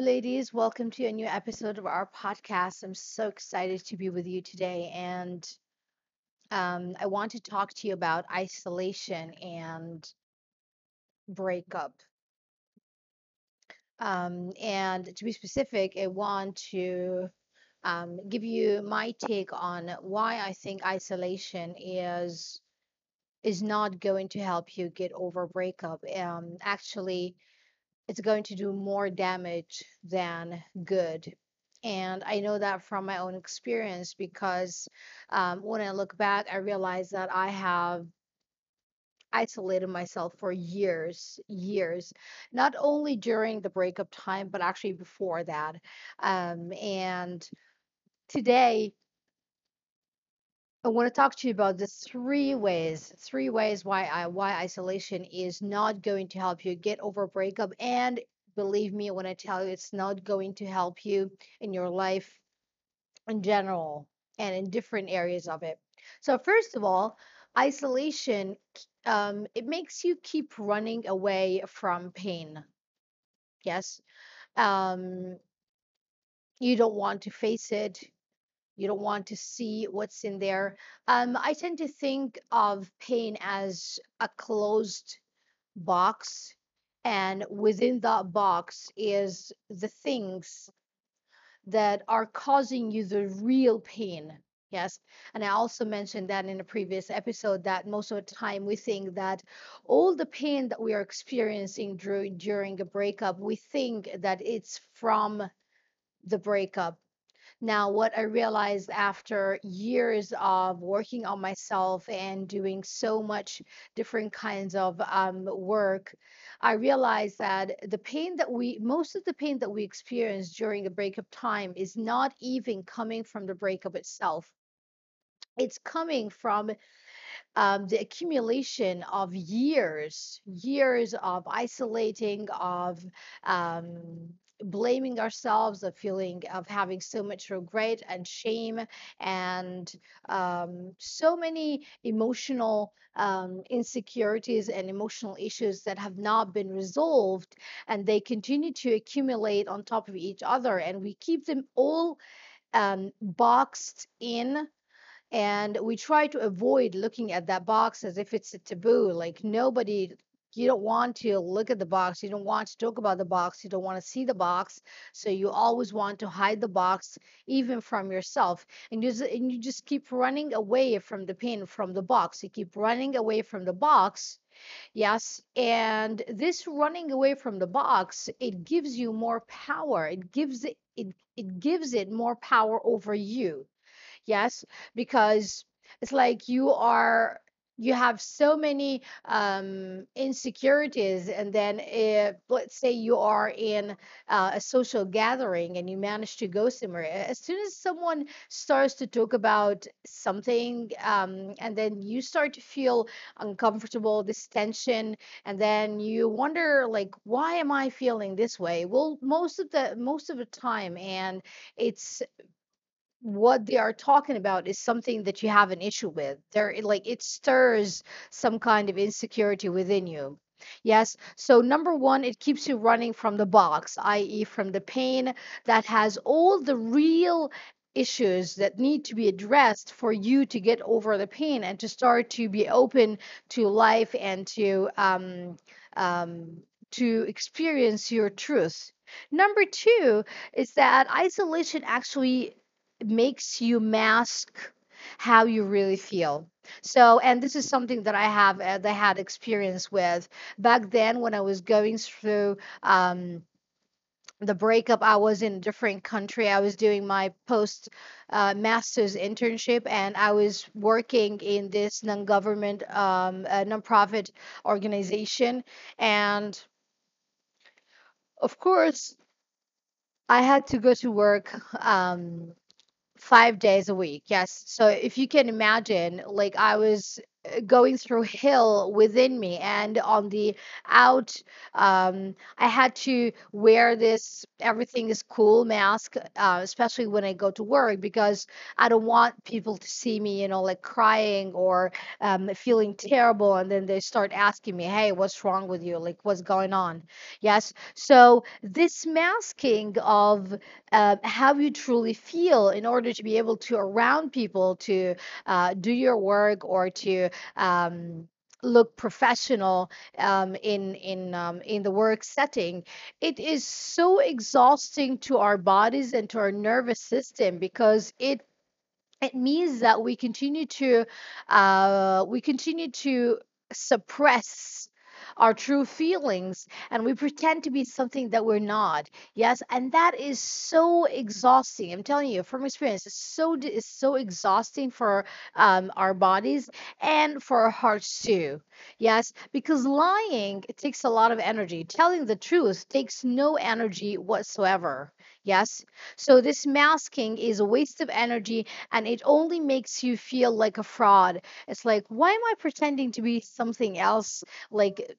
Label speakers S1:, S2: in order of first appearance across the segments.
S1: ladies. Welcome to a new episode of our podcast. I'm so excited to be with you today. And um, I want to talk to you about isolation and breakup. Um, and to be specific, I want to um, give you my take on why I think isolation is is not going to help you get over breakup. Um, actually, it's going to do more damage than good. And I know that from my own experience because um, when I look back, I realize that I have isolated myself for years, years, not only during the breakup time, but actually before that. Um, and today, I want to talk to you about the three ways, three ways why I, why isolation is not going to help you get over a breakup. And believe me when I tell you, it's not going to help you in your life in general and in different areas of it. So first of all, isolation um, it makes you keep running away from pain. Yes, um, you don't want to face it you don't want to see what's in there. Um, I tend to think of pain as a closed box, and within that box is the things that are causing you the real pain. Yes. And I also mentioned that in a previous episode that most of the time we think that all the pain that we are experiencing during, during a breakup, we think that it's from the breakup now, what I realized after years of working on myself and doing so much different kinds of um, work, I realized that the pain that we, most of the pain that we experience during the breakup time is not even coming from the breakup itself. It's coming from um, the accumulation of years, years of isolating, of um, blaming ourselves, a feeling of having so much regret and shame, and um, so many emotional um, insecurities and emotional issues that have not been resolved, and they continue to accumulate on top of each other, and we keep them all um, boxed in and we try to avoid looking at that box as if it's a taboo like nobody you don't want to look at the box you don't want to talk about the box you don't want to see the box so you always want to hide the box even from yourself and you just, and you just keep running away from the pain from the box you keep running away from the box yes and this running away from the box it gives you more power it gives it it, it gives it more power over you yes because it's like you are you have so many um, insecurities and then if, let's say you are in uh, a social gathering and you manage to go somewhere as soon as someone starts to talk about something um, and then you start to feel uncomfortable this tension and then you wonder like why am i feeling this way? Well most of the most of the time and it's what they are talking about is something that you have an issue with. There, like it stirs some kind of insecurity within you. Yes. So, number one, it keeps you running from the box, i.e., from the pain that has all the real issues that need to be addressed for you to get over the pain and to start to be open to life and to um, um, to experience your truth. Number two is that isolation actually makes you mask how you really feel. So, and this is something that I have uh, that I had experience with back then when I was going through um, the breakup. I was in a different country. I was doing my post uh, master's internship, and I was working in this non-government, um, uh, nonprofit organization, and of course, I had to go to work um, five days a week yes. So if you can imagine like i was going through hell within me and on the out um, i had to wear this everything is cool mask uh, especially when i go to work because i don't want people to see me you know like crying or um, feeling terrible and then they start asking me hey what's wrong with you? Like what's going on? Yes? So this masking of uh, how you truly feel in order to be able to around people to uh, do your work or to um, look professional um, in in um, in the work setting it is so exhausting to our bodies and to our nervous system because it it means that we continue to uh, we continue to suppress our true feelings and we pretend to be something that we're not. Yes and that is so exhausting. I'm telling you from experience it's so it's so exhausting for um, our bodies and for our hearts too yes because lying it takes a lot of energy. Telling the truth takes no energy whatsoever. Yes? So this masking is a waste of energy and it only makes you feel like a fraud. It's like why am i pretending to be something else? Like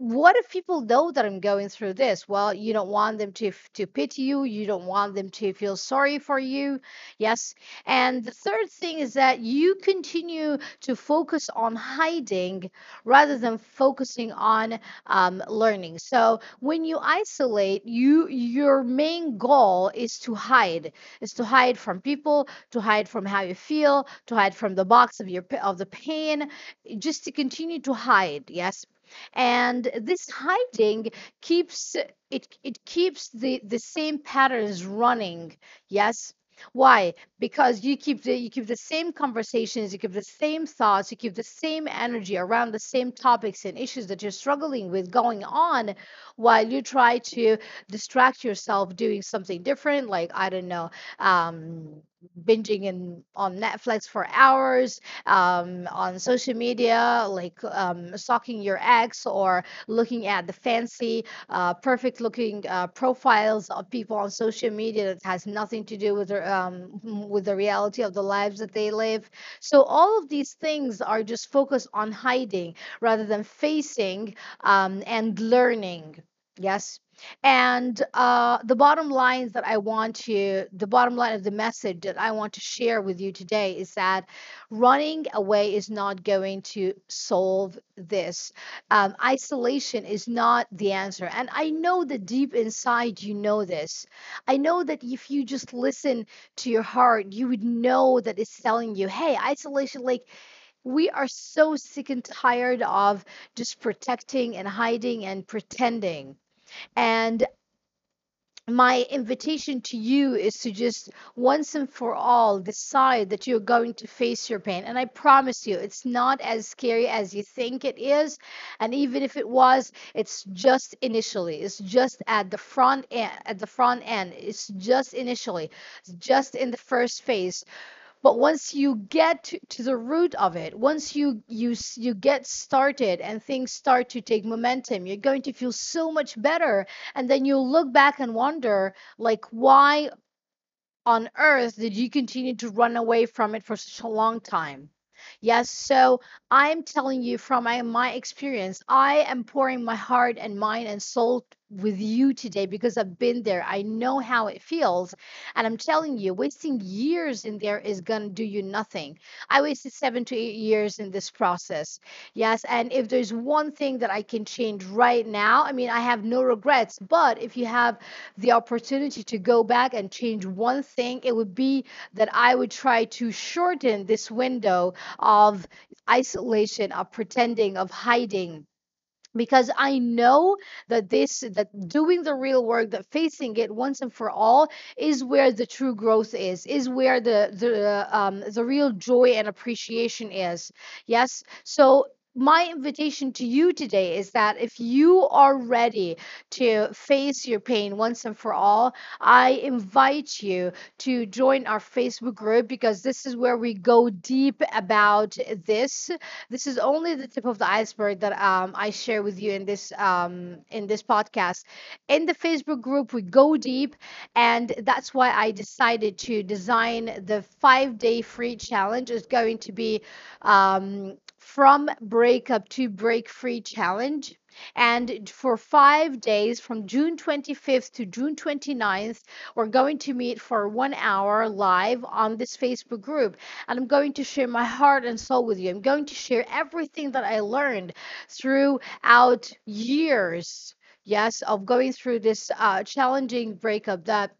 S1: what if people know that I'm going through this? Well, you don't want them to to pity you. You don't want them to feel sorry for you. Yes. And the third thing is that you continue to focus on hiding rather than focusing on um, learning. So when you isolate, you your main goal is to hide. Is to hide from people, to hide from how you feel, to hide from the box of your of the pain, just to continue to hide. Yes and this hiding keeps it it keeps the the same patterns running yes? Why? Because you keep the you keep the same conversations you keep the same thoughts you keep the same energy around the same topics and issues that you're struggling with going on while you try to distract yourself doing something different like i don't know um binging in on netflix for hours um, on social media, like um, stalking your ex or looking at the fancy, uh, perfect looking uh, profiles of people on social media that has nothing to do with their, um, with the reality of the lives that they live. So all of these things are just focused on hiding rather than facing um, and learning. Yes. And uh, the bottom lines that I want to, the bottom line of the message that I want to share with you today is that running away is not going to solve this. Um, isolation is not the answer. And I know that deep inside you know this. I know that if you just listen to your heart, you would know that it's telling you, hey, isolation, like, we are so sick and tired of just protecting and hiding and pretending. And my invitation to you is to just once and for all decide that you're going to face your pain. And I promise you, it's not as scary as you think it is. And even if it was, it's just initially. It's just at the front end, at the front end. It's just initially, it's just in the first phase but once you get to, to the root of it once you you you get started and things start to take momentum you're going to feel so much better. And then you'll look back and wonder like why on earth did you continue to run away from it for such a long time? Yes, so I'm telling you from my, my experience, I am pouring my heart and mind and soul with you today because I've been there. I know how it feels. And I'm telling you, wasting years in there is going to do you nothing. I wasted seven to eight years in this process. Yes. And if there's one thing that I can change right now, I mean, I have no regrets. But if you have the opportunity to go back and change one thing, it would be that I would try to shorten this window of isolation, of pretending, of hiding. Because I know that this, that doing the real work, that facing it once and for all, is where the true growth is, is where the the um, the real joy and appreciation is. Yes. So my invitation to you today is that if you are ready to face your pain once and for all, I invite you to join our Facebook group because this is where we go deep about this. This is only the tip of the iceberg that um, I share with you in this um, in this podcast. In the Facebook group, we go deep, and that's why I decided to design the five day free challenge. It's going to be um, from breakup to break free challenge. And for five days, from June 25th to June 29th, we're going to meet for one hour live on this Facebook group. And I'm going to share my heart and soul with you. I'm going to share everything that I learned throughout years, yes, of going through this uh, challenging breakup that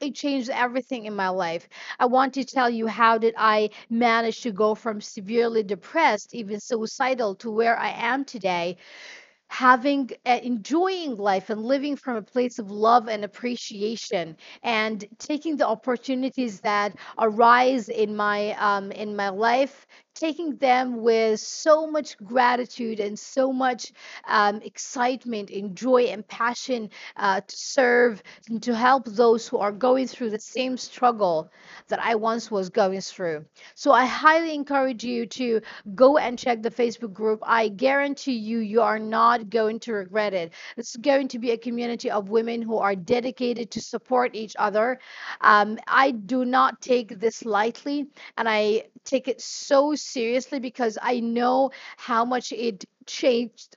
S1: it changed everything in my life. I want to tell you how did I manage to go from severely depressed, even suicidal, to where I am today having uh, enjoying life and living from a place of love and appreciation and taking the opportunities that arise in my um, in my life taking them with so much gratitude and so much um, excitement and joy and passion uh, to serve and to help those who are going through the same struggle that I once was going through. So I highly encourage you to go and check the Facebook group. I guarantee you, you are not going to regret it. It's going to be a community of women who are dedicated to support each other. Um, I do not take this lightly, and I take it so seriously because I know how much it changed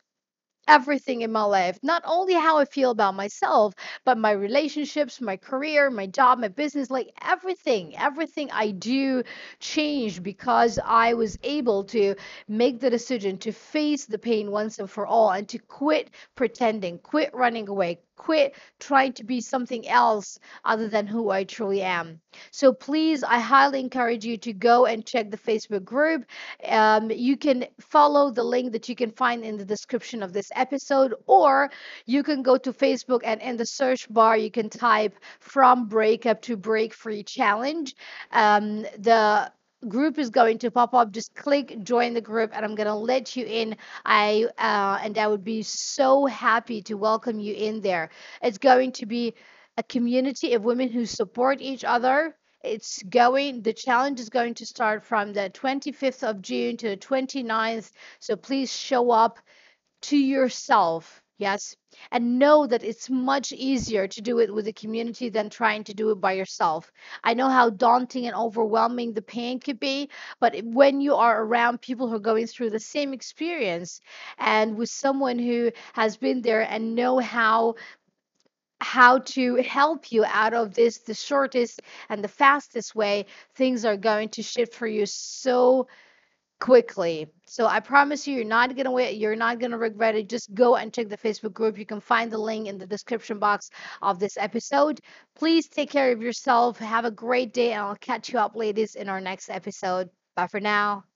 S1: everything in my life. Not only how I feel about myself, but my relationships, my career, my job, my business, like everything, everything I do changed because I was able to make the decision to face the pain once and for all and to quit pretending, quit running away, quit trying to be something else other than who I truly am. So please, I highly encourage you to go and check the Facebook group. Um, you can follow the link that you can find in the description of this episode, or you can go to Facebook and in the search bar, you can type from breakup to break free challenge. Um, the group is going to pop up just click join the group and i'm going to let you in. I uh, and i would be so happy to welcome you in there. It's going to be a community of women who support each other. It's going the challenge is going to start from the 25th of june to the 29th so please show up to yourself. Yes. And know that it's much easier to do it with a community than trying to do it by yourself. I know how daunting and overwhelming the pain could be, but when you are around people who are going through the same experience and with someone who has been there and know how how to help you out of this the shortest and the fastest way things are going to shift for you so quickly. So I promise you, you're not gonna wait. You're not gonna regret it. Just go and check the Facebook group. You can find the link in the description box of this episode. Please take care of yourself. Have a great day, and I'll catch you up, ladies, in our next episode. Bye for now.